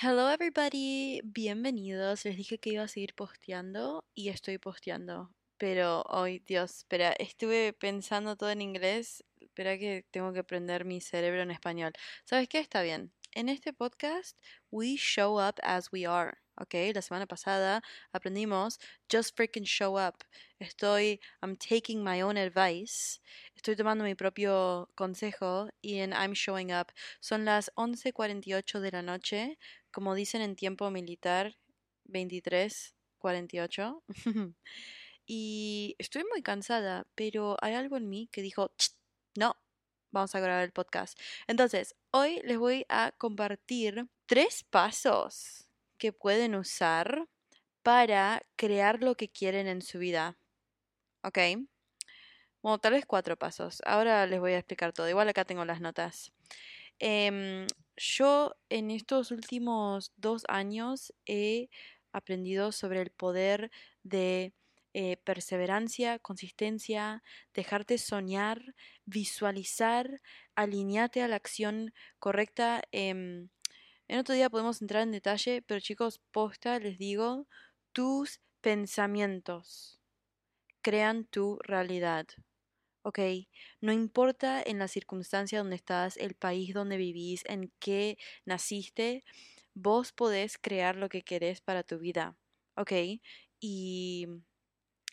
Hello everybody, bienvenidos. Les dije que iba a seguir posteando y estoy posteando. Pero hoy, Dios, espera, estuve pensando todo en inglés. Espera que tengo que prender mi cerebro en español. ¿Sabes qué? Está bien. En este podcast, we show up as we are. ¿ok? La semana pasada aprendimos just freaking show up. Estoy, I'm taking my own advice. Estoy tomando mi propio consejo y en I'm showing up. Son las 11:48 de la noche, como dicen en tiempo militar, 23:48. y estoy muy cansada, pero hay algo en mí que dijo, no, vamos a grabar el podcast. Entonces, hoy les voy a compartir tres pasos que pueden usar para crear lo que quieren en su vida. ¿Ok? Bueno, tal vez cuatro pasos. Ahora les voy a explicar todo. Igual acá tengo las notas. Em, yo en estos últimos dos años he aprendido sobre el poder de eh, perseverancia, consistencia, dejarte soñar, visualizar, alinearte a la acción correcta. Em, en otro día podemos entrar en detalle, pero chicos, posta, les digo, tus pensamientos crean tu realidad. ¿Ok? No importa en la circunstancia donde estás, el país donde vivís, en qué naciste, vos podés crear lo que querés para tu vida, ¿ok? Y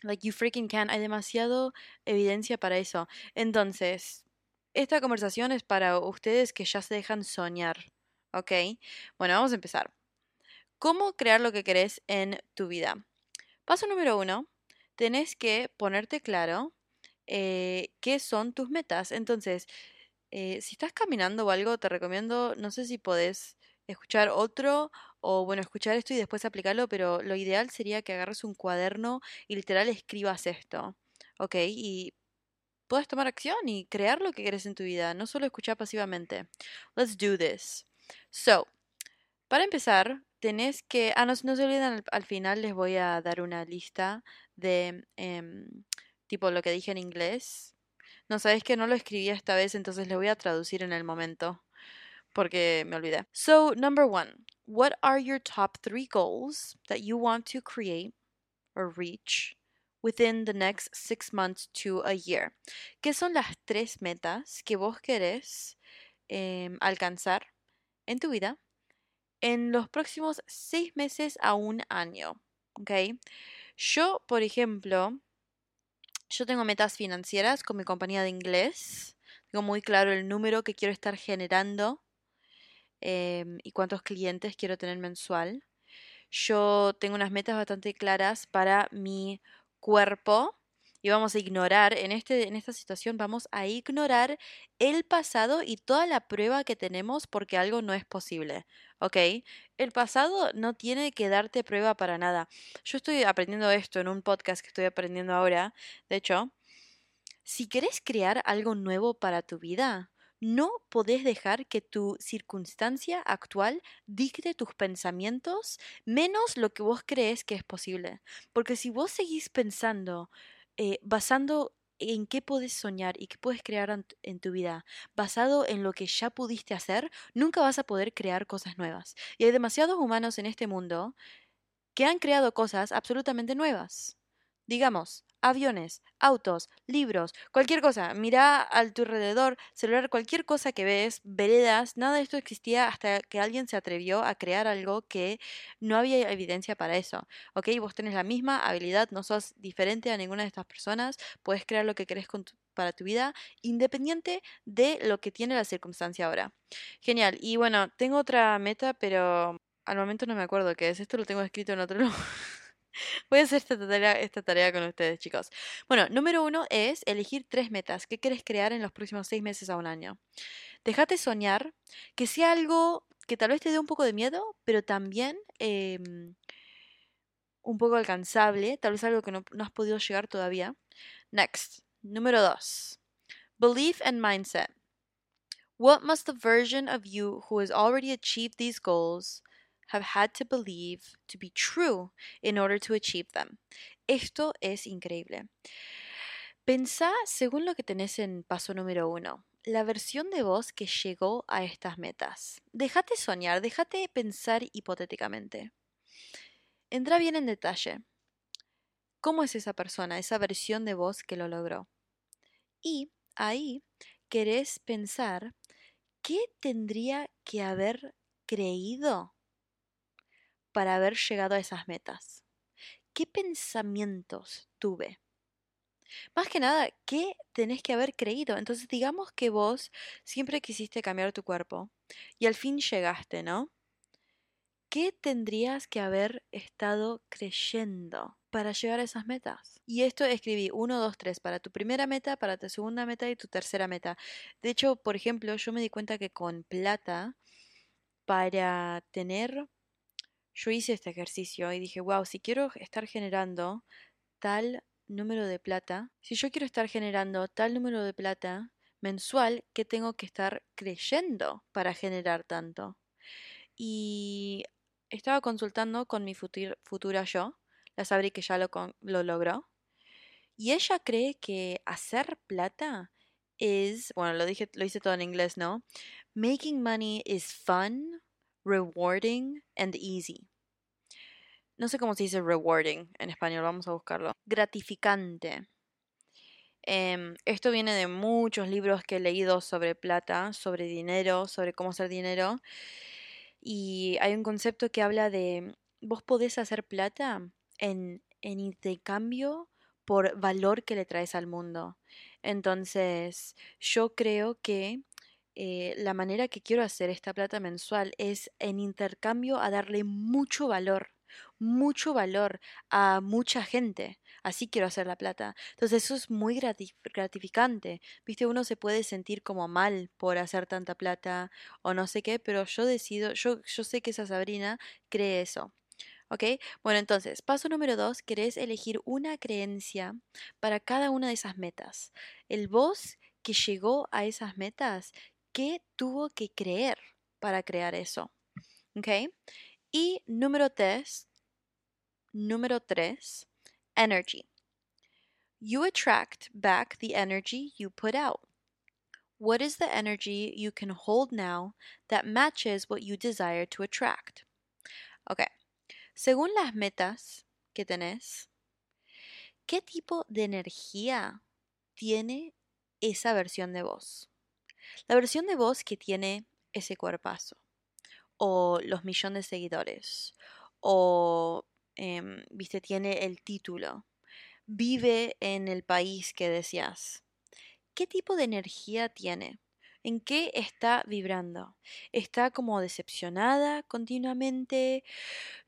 like you freaking can, hay demasiado evidencia para eso. Entonces, esta conversación es para ustedes que ya se dejan soñar, ¿ok? Bueno, vamos a empezar. ¿Cómo crear lo que querés en tu vida? Paso número uno, tenés que ponerte claro eh, qué son tus metas. Entonces, eh, si estás caminando o algo, te recomiendo, no sé si podés escuchar otro o bueno, escuchar esto y después aplicarlo, pero lo ideal sería que agarres un cuaderno y literal escribas esto, ¿ok? Y puedas tomar acción y crear lo que quieres en tu vida, no solo escuchar pasivamente. Let's do this. So, para empezar, tenés que... Ah, no, no se olviden, al, final les voy a dar una lista de... Em, tipo lo que dije en inglés. No, sabes que no lo escribí esta vez, entonces le voy a traducir en el momento. Porque me olvidé. So, number one. What are your top three goals that you want to create or reach within the next six months to a year? ¿Qué son las tres metas que vos querés em, alcanzar en tu vida en los próximos seis meses a un año. ¿Ok? Yo, por ejemplo, yo tengo metas financieras con mi compañía de inglés. Tengo muy claro el número que quiero estar generando em, y cuántos clientes quiero tener mensual. Yo tengo unas metas bastante claras para mi cuerpo y vamos a ignorar, en, este, en esta situación vamos a ignorar el pasado y toda la prueba que tenemos porque algo no es posible, ¿ok? El pasado no tiene que darte prueba para nada. Yo estoy aprendiendo esto en un podcast que estoy aprendiendo ahora, de hecho. Si querés crear algo nuevo para tu vida, no podés dejar que tu circunstancia actual dicte tus pensamientos menos lo que vos crees que es posible. Porque si vos seguís pensando, eh, basando en qué puedes soñar y qué puedes crear en tu vida, basado en lo que ya pudiste hacer, nunca vas a poder crear cosas nuevas. Y hay demasiados humanos en este mundo que han creado cosas absolutamente nuevas. Digamos, aviones, autos, libros, cualquier cosa. Mira a tu alrededor, celular, cualquier cosa que ves, veredas, nada de esto existía hasta que alguien se atrevió a crear algo que no había evidencia para eso. ¿Ok? Vos tenés la misma habilidad, no sos diferente a ninguna de estas personas, puedes crear lo que querés para tu vida, independiente de lo que tiene la circunstancia ahora. Genial. Y bueno, tengo otra meta, pero al momento no me acuerdo qué es. Esto lo tengo escrito en otro lugar. Voy a hacer esta tarea, con ustedes, chicos. Bueno, número uno es elegir tres metas. ¿Qué quieres crear en los próximos seis meses a un año? Déjate soñar, que sea algo que tal vez te dé un poco de miedo, pero también em, un poco alcanzable, tal vez algo que no, no has podido llegar todavía. Next, número dos. Belief and mindset. What must the version of you who has already achieved these goals have had to believe to be true in order to achieve them. Esto es increíble. Pensá según lo que tenés en paso número uno. la versión de vos que llegó a estas metas. Déjate soñar, déjate pensar hipotéticamente. Entra bien en detalle. ¿Cómo es esa persona, esa versión de vos que lo logró? Y ahí querés pensar qué tendría que haber creído para haber llegado a esas metas. ¿Qué pensamientos tuve? Más que nada, ¿qué tenés que haber creído? Entonces digamos que vos siempre quisiste cambiar tu cuerpo y al fin llegaste, ¿no? ¿Qué tendrías que haber estado creyendo para llegar a esas metas? Y esto escribí 1, 2, 3 para tu primera meta, para tu segunda meta y tu tercera meta. De hecho, por ejemplo, yo me di cuenta que con plata, para tener, yo hice este ejercicio y dije, wow, si quiero estar generando tal número de plata, si yo quiero estar generando tal número de plata mensual, ¿qué tengo que estar creyendo para generar tanto? Y estaba consultando con mi futura yo, la Sabri que ya lo, lo logró, y ella cree que hacer plata es, bueno, lo dije, lo hice todo en inglés, ¿no? Making money is fun, rewarding and easy no sé cómo se dice rewarding en español, vamos a buscarlo. Gratificante. Em, esto viene de muchos libros que he leído sobre plata, sobre dinero, sobre cómo hacer dinero. Y hay un concepto que habla de, vos podés hacer plata en, en intercambio por valor que le traes al mundo. Entonces, yo creo que eh, la manera que quiero hacer esta plata mensual es en intercambio a darle mucho valor mucho valor a mucha gente. Así quiero hacer la plata. Entonces eso es muy gratificante. Viste, uno se puede sentir como mal por hacer tanta plata o no sé qué, pero yo decido, yo, yo sé que esa Sabrina cree eso. ¿Ok? Bueno, entonces, paso número dos, querés elegir una creencia para cada una de esas metas. El vos que llegó a esas metas, ¿qué tuvo que creer para crear eso? ¿Ok? Y número tres, Número 3. Energy. You attract back the energy you put out. What is the energy you can hold now that matches what you desire to attract? Ok. Según las metas que tenés, ¿qué tipo de energía tiene esa versión de voz? La versión de voz que tiene ese cuerpazo, o los millones de seguidores, o Em, viste, tiene el título. Vive en el país que deseas. ¿Qué tipo de energía tiene? ¿En qué está vibrando? ¿Está como decepcionada continuamente?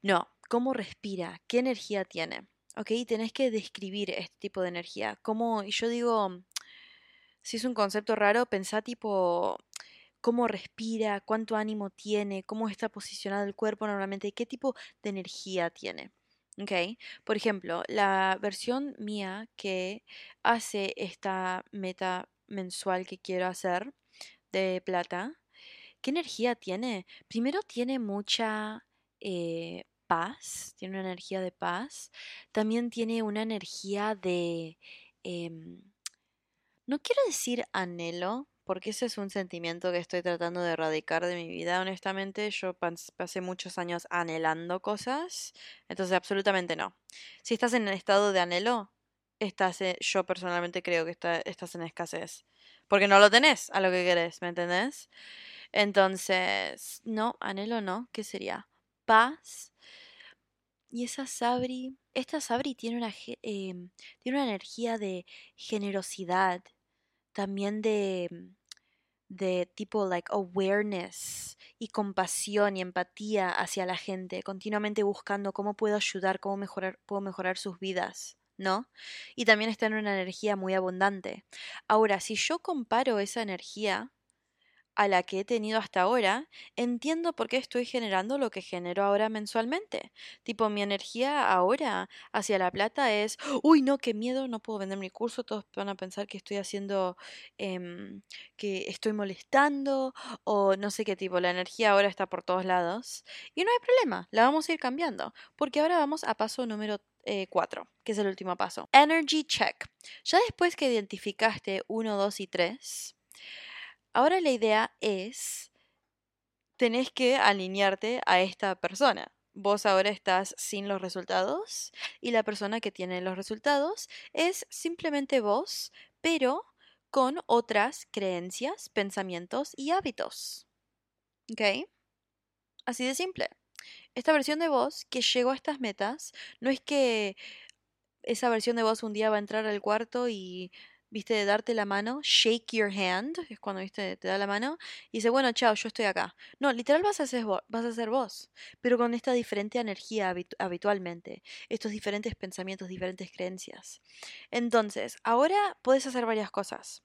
No, ¿cómo respira? ¿Qué energía tiene? ¿Ok? Tenés que describir este tipo de energía. ¿Cómo? Y yo digo, si es un concepto raro, pensá tipo cómo respira, cuánto ánimo tiene, cómo está posicionado el cuerpo normalmente, qué tipo de energía tiene. ¿ok? Por ejemplo, la versión mía que hace esta meta mensual que quiero hacer de plata, ¿qué energía tiene? Primero tiene mucha eh, paz, tiene una energía de paz, también tiene una energía de, em, no quiero decir anhelo, porque ese es un sentimiento que estoy tratando de erradicar de mi vida, honestamente. Yo pasé muchos años anhelando cosas, entonces absolutamente no. Si estás en el estado de anhelo, estás yo personalmente creo que estás en escasez, porque no lo tenés a lo que querés, ¿me entendés? Entonces, no, anhelo no, ¿qué sería? Paz. Y esa Sabri, esta Sabri tiene una, em, tiene una energía de generosidad, también de de tipo like awareness y compasión y empatía hacia la gente, continuamente buscando cómo puedo ayudar, cómo mejorar, puedo mejorar sus vidas, ¿no? Y también está en una energía muy abundante. Ahora, si yo comparo esa energía a la que he tenido hasta ahora, entiendo por qué estoy generando lo que genero ahora mensualmente. Tipo, mi energía ahora hacia la plata es, uy, no, qué miedo, no puedo vender mi curso, todos van a pensar que estoy haciendo, em, que estoy molestando, o no sé qué tipo, la energía ahora está por todos lados. Y no hay problema, la vamos a ir cambiando, porque ahora vamos a paso número 4, eh, que es el último paso. Energy check. Ya después que identificaste 1, 2 y 3, Ahora la idea es, tenés que alinearte a esta persona. Vos ahora estás sin los resultados y la persona que tiene los resultados es simplemente vos, pero con otras creencias, pensamientos y hábitos. ¿Ok? Así de simple. Esta versión de vos que llegó a estas metas no es que esa versión de vos un día va a entrar al cuarto y viste, de darte la mano, shake your hand, es cuando, viste, te da la mano, y dice, bueno, chao, yo estoy acá. No, literal vas a ser vos, vas a ser vos, pero con esta diferente energía habitualmente, estos diferentes pensamientos, diferentes creencias. Entonces, ahora puedes hacer varias cosas.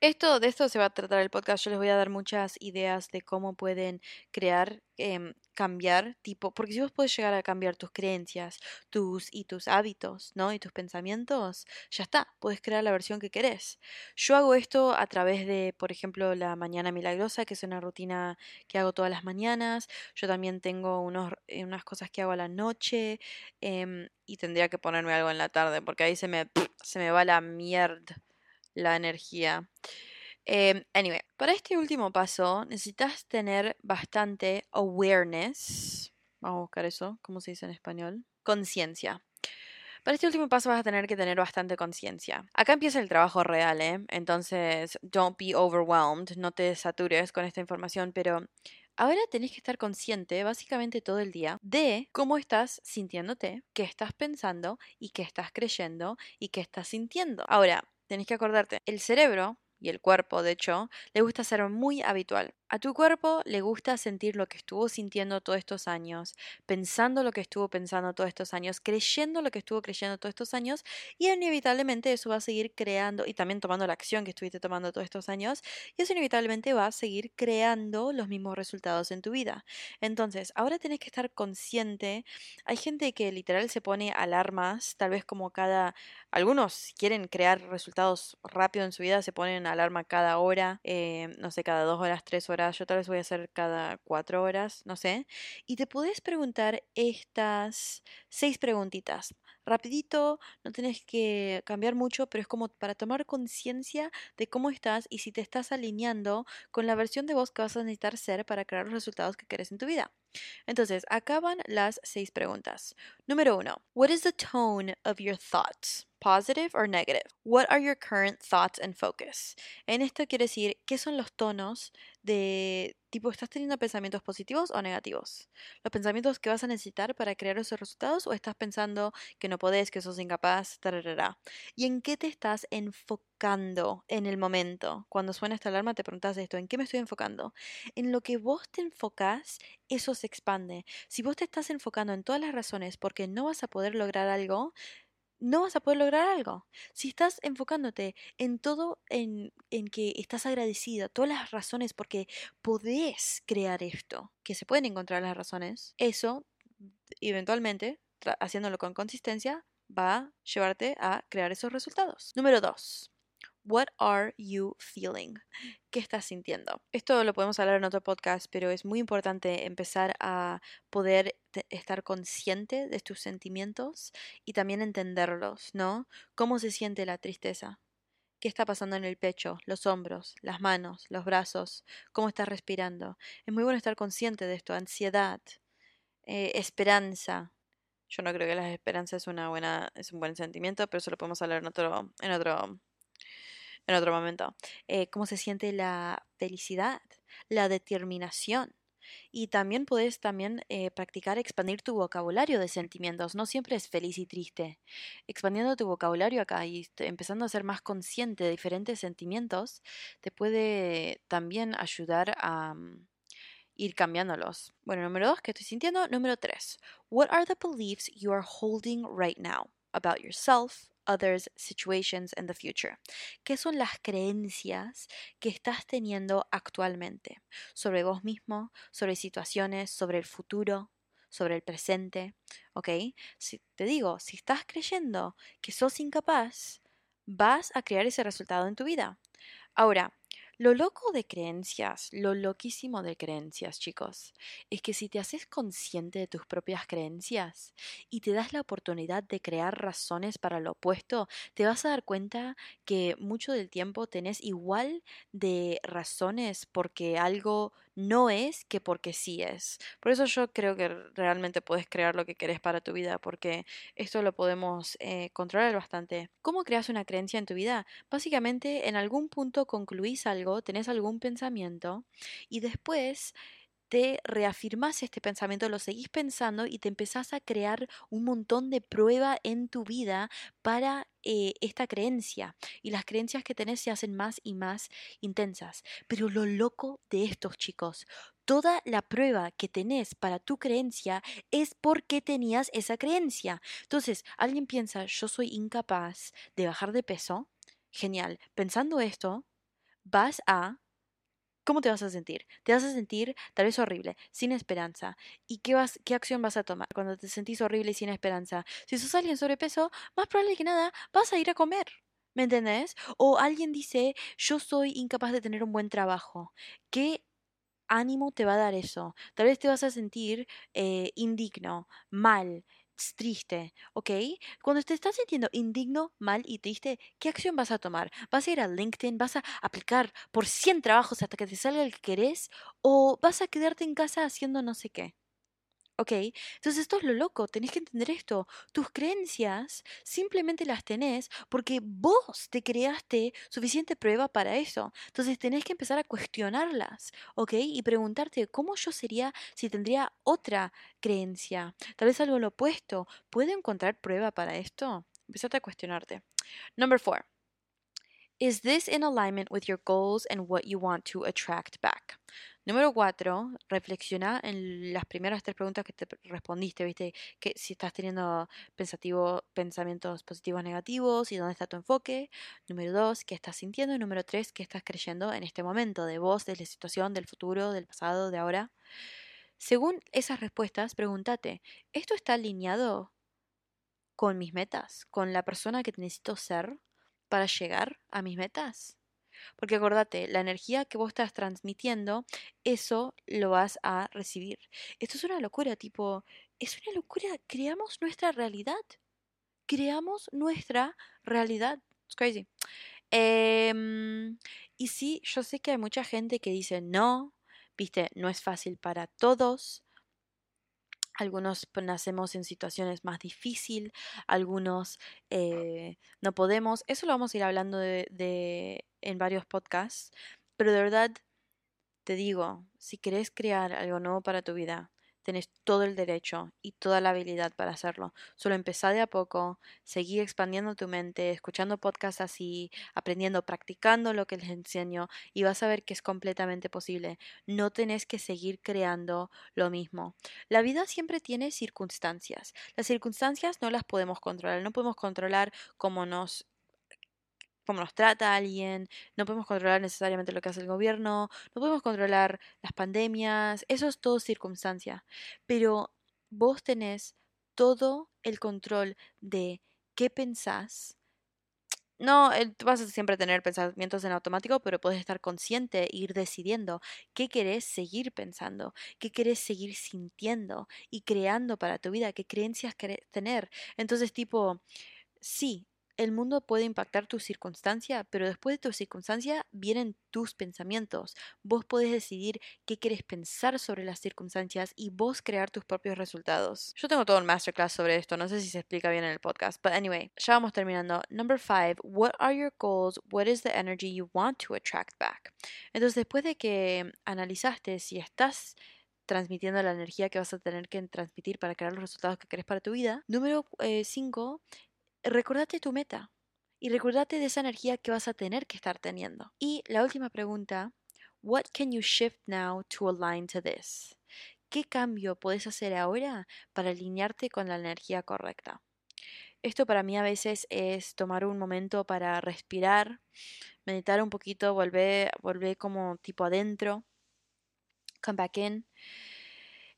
Esto, de esto se va a tratar el podcast. Yo les voy a dar muchas ideas de cómo pueden crear, em, cambiar, tipo, porque si vos puedes llegar a cambiar tus creencias, tus y tus hábitos, ¿no? Y tus pensamientos, ya está, puedes crear la versión que querés. Yo hago esto a través de, por ejemplo, la mañana milagrosa, que es una rutina que hago todas las mañanas. Yo también tengo unos, eh, unas cosas que hago a la noche em, y tendría que ponerme algo en la tarde, porque ahí se me, se me va la mierda la energía. Em, anyway, para este último paso necesitas tener bastante awareness. Vamos a buscar eso, ¿cómo se dice en español? Conciencia. Para este último paso vas a tener que tener bastante conciencia. Acá empieza el trabajo real, ¿eh? Entonces, don't be overwhelmed, no te satures con esta información, pero ahora tenés que estar consciente básicamente todo el día de cómo estás sintiéndote, qué estás pensando y qué estás creyendo y qué estás sintiendo. Ahora, tenés que acordarte, el cerebro y el cuerpo, de hecho, le gusta ser muy habitual. A tu cuerpo le gusta sentir lo que estuvo sintiendo todos estos años, pensando lo que estuvo pensando todos estos años, creyendo lo que estuvo creyendo todos estos años, y inevitablemente eso va a seguir creando, y también tomando la acción que estuviste tomando todos estos años, y eso inevitablemente va a seguir creando los mismos resultados en tu vida. Entonces, ahora tenés que estar consciente. Hay gente que literal se pone alarmas, tal vez como cada... Algunos quieren crear resultados rápido en su vida, se ponen alarma cada hora, eh, no sé, cada dos horas, tres horas yo tal vez voy a hacer cada cuatro horas, no sé. Y te puedes preguntar estas seis preguntitas. Rapidito, no tienes que cambiar mucho, pero es como para tomar conciencia de cómo estás y si te estás alineando con la versión de vos que vas a necesitar ser para crear los resultados que quieres en tu vida. Entonces, acaban las seis preguntas. Número uno, what is the tone of your thoughts? Positive or negative? What are your current thoughts and focus? En esto quiere decir, ¿qué son los tonos de tipo, ¿estás teniendo pensamientos positivos o negativos? ¿Los pensamientos que vas a necesitar para crear esos resultados o estás pensando que no podés, que sos incapaz, ¿Y en qué te estás enfocando en el momento? Cuando suena esta alarma te preguntas esto, ¿en qué me estoy enfocando? En lo que vos te enfocas, eso se expande. Si vos te estás enfocando en todas las razones porque no vas a poder lograr algo, no vas a poder lograr algo. Si estás enfocándote en todo, en, en que estás agradecida, todas las razones porque podés crear esto, que se pueden encontrar las razones, eso eventualmente, haciéndolo con consistencia, va a llevarte a crear esos resultados. Número dos, What are you feeling? ¿Qué estás sintiendo? Esto lo podemos hablar en otro podcast, pero es muy importante empezar a poder estar consciente de tus sentimientos y también entenderlos, ¿no? ¿Cómo se siente la tristeza? ¿Qué está pasando en el pecho, los hombros, las manos, los brazos? ¿Cómo estás respirando? Es muy bueno estar consciente de esto. Ansiedad, eh, esperanza. Yo no creo que la esperanza es una buena, es un buen sentimiento, pero eso lo podemos hablar en otro, en otro en otro momento, eh, cómo se siente la felicidad, la determinación. Y también puedes también eh, practicar expandir tu vocabulario de sentimientos. No siempre es feliz y triste. Expandiendo tu vocabulario acá y empezando a ser más consciente de diferentes sentimientos, te puede también ayudar a mm, ir cambiándolos. Bueno, número dos, ¿qué estoy sintiendo? Número tres, what are the beliefs you are holding right now about yourself, others, situations, and the future. ¿Qué son las creencias que estás teniendo actualmente sobre vos mismo, sobre situaciones, sobre el futuro, sobre el presente? ¿Ok? Si, te digo, si estás creyendo que sos incapaz, vas a crear ese resultado en tu vida. Ahora, Lo loco de creencias, lo loquísimo de creencias, chicos, es que si te haces consciente de tus propias creencias y te das la oportunidad de crear razones para lo opuesto, te vas a dar cuenta que mucho del tiempo tenés igual de razones porque algo no es que porque sí es. Por eso yo creo que realmente puedes crear lo que querés para tu vida, porque esto lo podemos eh, controlar bastante. ¿Cómo creas una creencia en tu vida? Básicamente, en algún punto concluís algo, tenés algún pensamiento y después te reafirmás este pensamiento, lo seguís pensando y te empezás a crear un montón de prueba en tu vida para eh, esta creencia. Y las creencias que tenés se hacen más y más intensas. Pero lo loco de estos chicos, toda la prueba que tenés para tu creencia es porque tenías esa creencia. Entonces, alguien piensa, yo soy incapaz de bajar de peso. Genial. Pensando esto, vas a ¿Cómo te vas a sentir? Te vas a sentir tal vez horrible, sin esperanza. ¿Y qué, vas, qué acción vas a tomar cuando te sentís horrible y sin esperanza? Si sos alguien sobrepeso, más probable que nada vas a ir a comer. ¿Me entendés? O alguien dice, yo soy incapaz de tener un buen trabajo. ¿Qué ánimo te va a dar eso? Tal vez te vas a sentir eh, indigno, mal, triste, ¿ok? Cuando te estás sintiendo indigno, mal y triste, ¿qué acción vas a tomar? ¿Vas a ir a LinkedIn? ¿Vas a aplicar por 100 trabajos hasta que te salga el que querés? ¿O vas a quedarte en casa haciendo no sé qué? ¿Ok? Entonces esto es lo loco, tenés que entender esto. Tus creencias simplemente las tenés porque vos te creaste suficiente prueba para eso. Entonces tenés que empezar a cuestionarlas, ¿ok? Y preguntarte cómo yo sería si tendría otra creencia. Tal vez algo lo opuesto. ¿Puedo encontrar prueba para esto? Empezate a cuestionarte. Number four. Is this in alignment with your goals and what you want to attract back? Número cuatro, reflexiona en las primeras tres preguntas que te respondiste, ¿viste? Que si estás teniendo pensativo, pensamientos positivos negativos y dónde está tu enfoque. Número dos, qué estás sintiendo. Y número tres, qué estás creyendo en este momento, de vos, de la situación, del futuro, del pasado, de ahora. Según esas respuestas, pregúntate, ¿esto está alineado con mis metas? ¿Con la persona que necesito ser para llegar a mis metas? Porque acordate, la energía que vos estás transmitiendo, eso lo vas a recibir. Esto es una locura, tipo, es una locura. Creamos nuestra realidad. Creamos nuestra realidad. Es crazy. Em, y sí, yo sé que hay mucha gente que dice no, viste, no es fácil para todos. Algunos nacemos en situaciones más difíciles, algunos eh, no podemos. Eso lo vamos a ir hablando de, en varios podcasts. Pero de verdad, te digo, si querés crear algo nuevo para tu vida, tenés todo el derecho y toda la habilidad para hacerlo. Solo empezá de a poco, seguí expandiendo tu mente, escuchando podcasts así, aprendiendo, practicando lo que les enseño y vas a ver que es completamente posible. No tenés que seguir creando lo mismo. La vida siempre tiene circunstancias. Las circunstancias no las podemos controlar. No podemos controlar cómo nos cómo nos trata alguien, no podemos controlar necesariamente lo que hace el gobierno, no podemos controlar las pandemias, eso es todo circunstancia, pero vos tenés todo el control de qué pensás. No, vas a siempre tener pensamientos en automático, pero puedes estar consciente e ir decidiendo qué querés seguir pensando, qué querés seguir sintiendo y creando para tu vida, qué creencias querés tener. Entonces, tipo, sí, el mundo puede impactar tu circunstancia, pero después de tu circunstancia vienen tus pensamientos. Vos podés decidir qué quieres pensar sobre las circunstancias y vos crear tus propios resultados. Yo tengo todo un masterclass sobre esto, no sé si se explica bien en el podcast, but anyway, ya vamos terminando. Number five, what are your goals? What is the energy you want to attract back? Entonces, después de que analizaste si estás transmitiendo la energía que vas a tener que transmitir para crear los resultados que querés para tu vida. Número 5, eh, recordate tu meta y recordate de esa energía que vas a tener que estar teniendo. Y la última pregunta, what can you shift now to align to this? ¿Qué cambio puedes hacer ahora para alinearte con la energía correcta? Esto para mí a veces es tomar un momento para respirar, meditar un poquito, volver, volver como tipo adentro, come back in.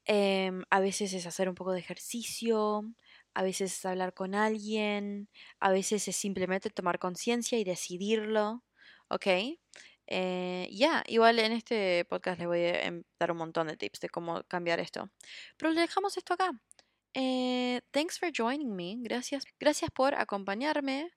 Em, a veces es hacer un poco de ejercicio, a veces es hablar con alguien, a veces es simplemente tomar conciencia y decidirlo, ¿ok? Eh, ya, igual en este podcast les voy a em, dar un montón de tips de cómo cambiar esto. Pero le dejamos esto acá. Eh, thanks for joining me. Gracias, gracias por acompañarme.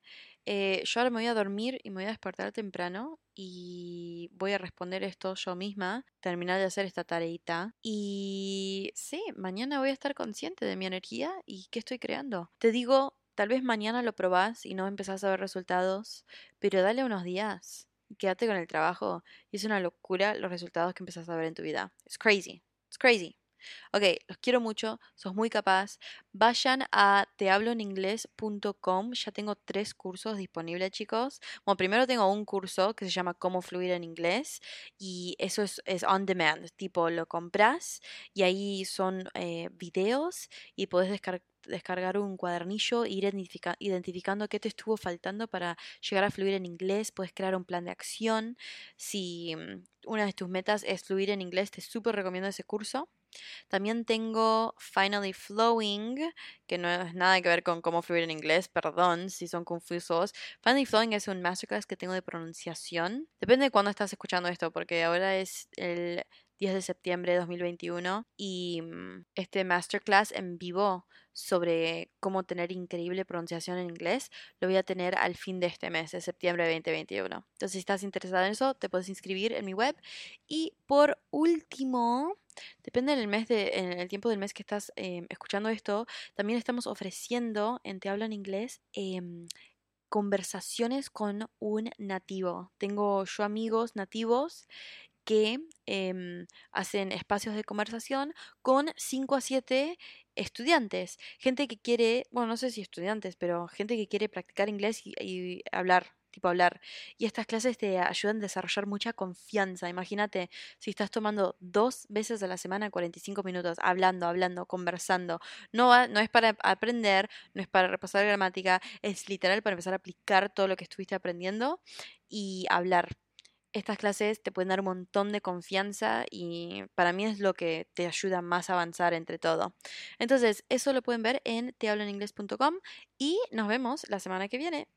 Eh, yo ahora me voy a dormir y me voy a despertar temprano y voy a responder esto yo misma, terminar de hacer esta tareita. Y sí, mañana voy a estar consciente de mi energía y qué estoy creando. Te digo, tal vez mañana lo probás y no empezás a ver resultados, pero dale unos días. Quédate con el trabajo y es una locura los resultados que empezás a ver en tu vida. Es crazy. It's crazy. Ok, los quiero mucho, sos muy capaz. Vayan a tehabloeningles.com. Ya tengo tres cursos disponibles, chicos. Bueno, primero tengo un curso que se llama Cómo fluir en inglés y eso es, es on demand. Tipo, lo compras y ahí son eh, videos y podés descargar un cuadernillo e ir identificando qué te estuvo faltando para llegar a fluir en inglés. Puedes crear un plan de acción. Si mm, una de tus metas es fluir en inglés, te súper recomiendo ese curso. También tengo Finally Flowing, que no es nada que ver con cómo fluir en inglés, perdón si son confusos. Finally Flowing es un masterclass que tengo de pronunciación. Depende de cuándo estás escuchando esto, porque ahora es el 10 de septiembre de 2021 y mm, este masterclass en vivo sobre cómo tener increíble pronunciación en inglés lo voy a tener al fin de este mes, de septiembre de 2021. Entonces, si estás interesado en eso, te puedes inscribir en mi web. Y por último, depende del mes de, en el tiempo del mes que estás em, escuchando esto, también estamos ofreciendo en Te Hablo en Inglés em, conversaciones con un nativo. Tengo yo amigos nativos que em, hacen espacios de conversación con 5 a 7 estudiantes, gente que quiere, bueno, no sé si estudiantes, pero gente que quiere practicar inglés y, hablar, tipo hablar. Y estas clases te ayudan a desarrollar mucha confianza. Imagínate si estás tomando dos veces a la semana 45 minutos, hablando, hablando, conversando. No, va, no es para aprender, no es para repasar gramática, es literal para empezar a aplicar todo lo que estuviste aprendiendo y hablar estas clases te pueden dar un montón de confianza y para mí es lo que te ayuda más a avanzar entre todo. Entonces, eso lo pueden ver en tehabloeningles.com y nos vemos la semana que viene.